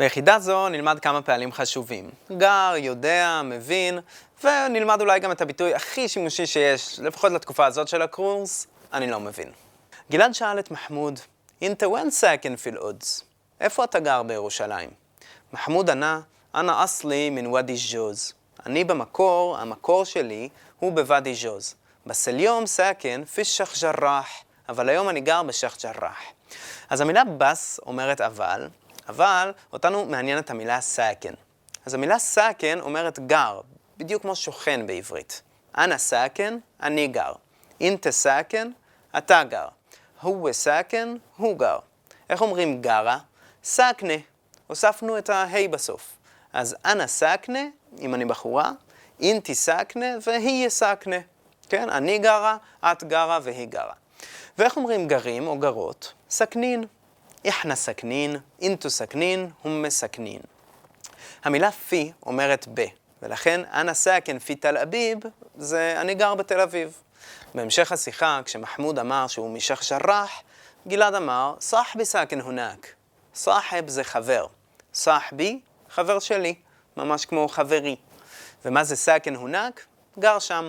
ביחידה זו נלמד כמה פעלים חשובים. גר, יודע, מבין, ונלמד אולי גם את הביטוי הכי שימושי שיש, לפחות לתקופה הזאת של הקורס, אני לא מבין. גלעד שאל את מחמוד, إنت وين ساكن في القدس? איפה אתה גר בירושלים? מחמוד ענה, أنا أصلي من وادي الجوز. אני במקור, המקור שלי הוא בוואדי ג'וז. بس اليوم ساكن في شيخ جراح, אבל היום אני גר בשייח' ג'ראח. אז המילה بس אומרת אבל, אבל אותנו מעניינת המילה ساكن. אז המילה ساكن אומרת גר, בדיוק כמו שוכן בעברית. أنا ساكن, אני גר. إنت ساكن, אתה גר. هو ساكن, הוא גר. איך אומרים גרה? ساكنة. הוספנו את ההי בסוף. אז أنا ساكنة, אם אני בחורה, إنتي ساكنة ו هي ساكنة. כן, אני גרה, את גרה והיא גרה. ואיך אומרים גרים או גרות? ساكنين. إحنا ساكنين, إنتو ساكنين, همة ساكنين. המילה في אומרת ב, ולכן أنا ساكن في تل أبيب, זה אני גר בתל אביב. בהמשך השיחה, כשמחמוד אמר שהוא משייח' ג'ראח, גלעד אמר, صاحبي ساكن هناك. صاحب זה חבר. صاحبي, חבר שלי, ממש כמו חברי. ומה זה ساكن هناك? גר שם.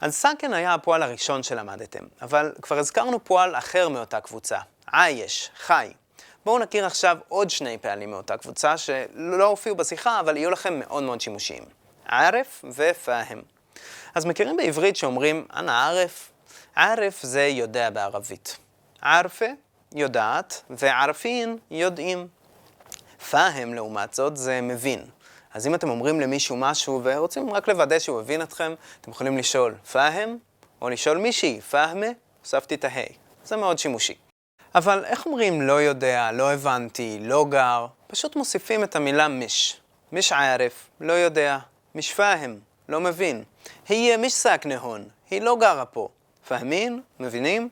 אז ساكن היה הפועל הראשון שלמדתם, אבל כבר הזכרנו פועל אחר מאותה קבוצה, عايش, חי. בואו נכיר עכשיו עוד שני פעלים מאותה קבוצה שלא הופיעו בשיחה, אבל יהיו לכם מאוד מאוד שימושיים. عارف ו فاهم. אז מכירים בעברית שאומרים, أنا عارف? عارف זה יודע בערבית. عارفة, יודעת, ו عارفين, יודעים. פאהם, לעומת זאת, זה מבין. אז אם אתם אומרים למישהו משהו ורוצים רק לוודא שהוא הבין אתכם, אתם יכולים לשאול פאהם, או לשאול מישהי, פאהמה, הוספתי את ההי. זה מאוד שימושי. אבל איך אומרים לא יודע, לא הבנתי, לא גר? פשוט מוסיפים את המילה מיש. מיש ערף, לא יודע. מיש פאהם, לא מבין. היא מיש סאקנה הון, היא לא גרה פה. פאהמין? מבינים?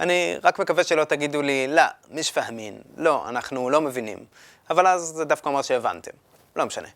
אני רק מקווה שלא תגידו לי, לא, מיש פאהמין. לא, אנחנו לא מבינים. אבל אז זה דווקא אומר שהבנתם. לא משנה.